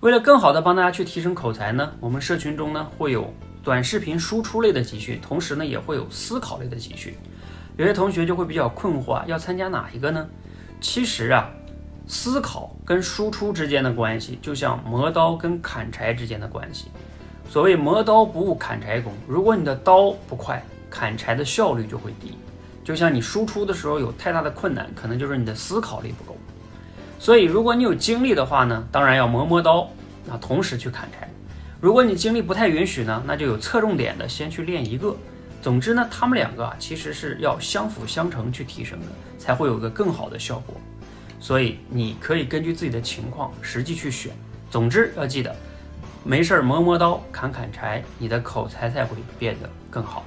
为了更好的帮大家去提升口才呢，我们社群中呢会有短视频输出类的集训，同时呢也会有思考类的集训。有些同学就会比较困惑，要参加哪一个呢？其实啊，思考跟输出之间的关系，就像磨刀跟砍柴之间的关系。所谓磨刀不误砍柴工，如果你的刀不快，砍柴的效率就会低。就像你输出的时候有太大的困难，可能就是你的思考力不够。所以，如果你有精力的话呢，当然要磨磨刀，啊，同时去砍柴。如果你精力不太允许呢，那就有侧重点的先去练一个。总之呢，他们两个啊，其实是要相辅相成去提升的，才会有个更好的效果。所以你可以根据自己的情况实际去选。总之要记得，没事儿磨磨刀、砍砍柴，你的口才才会变得更好。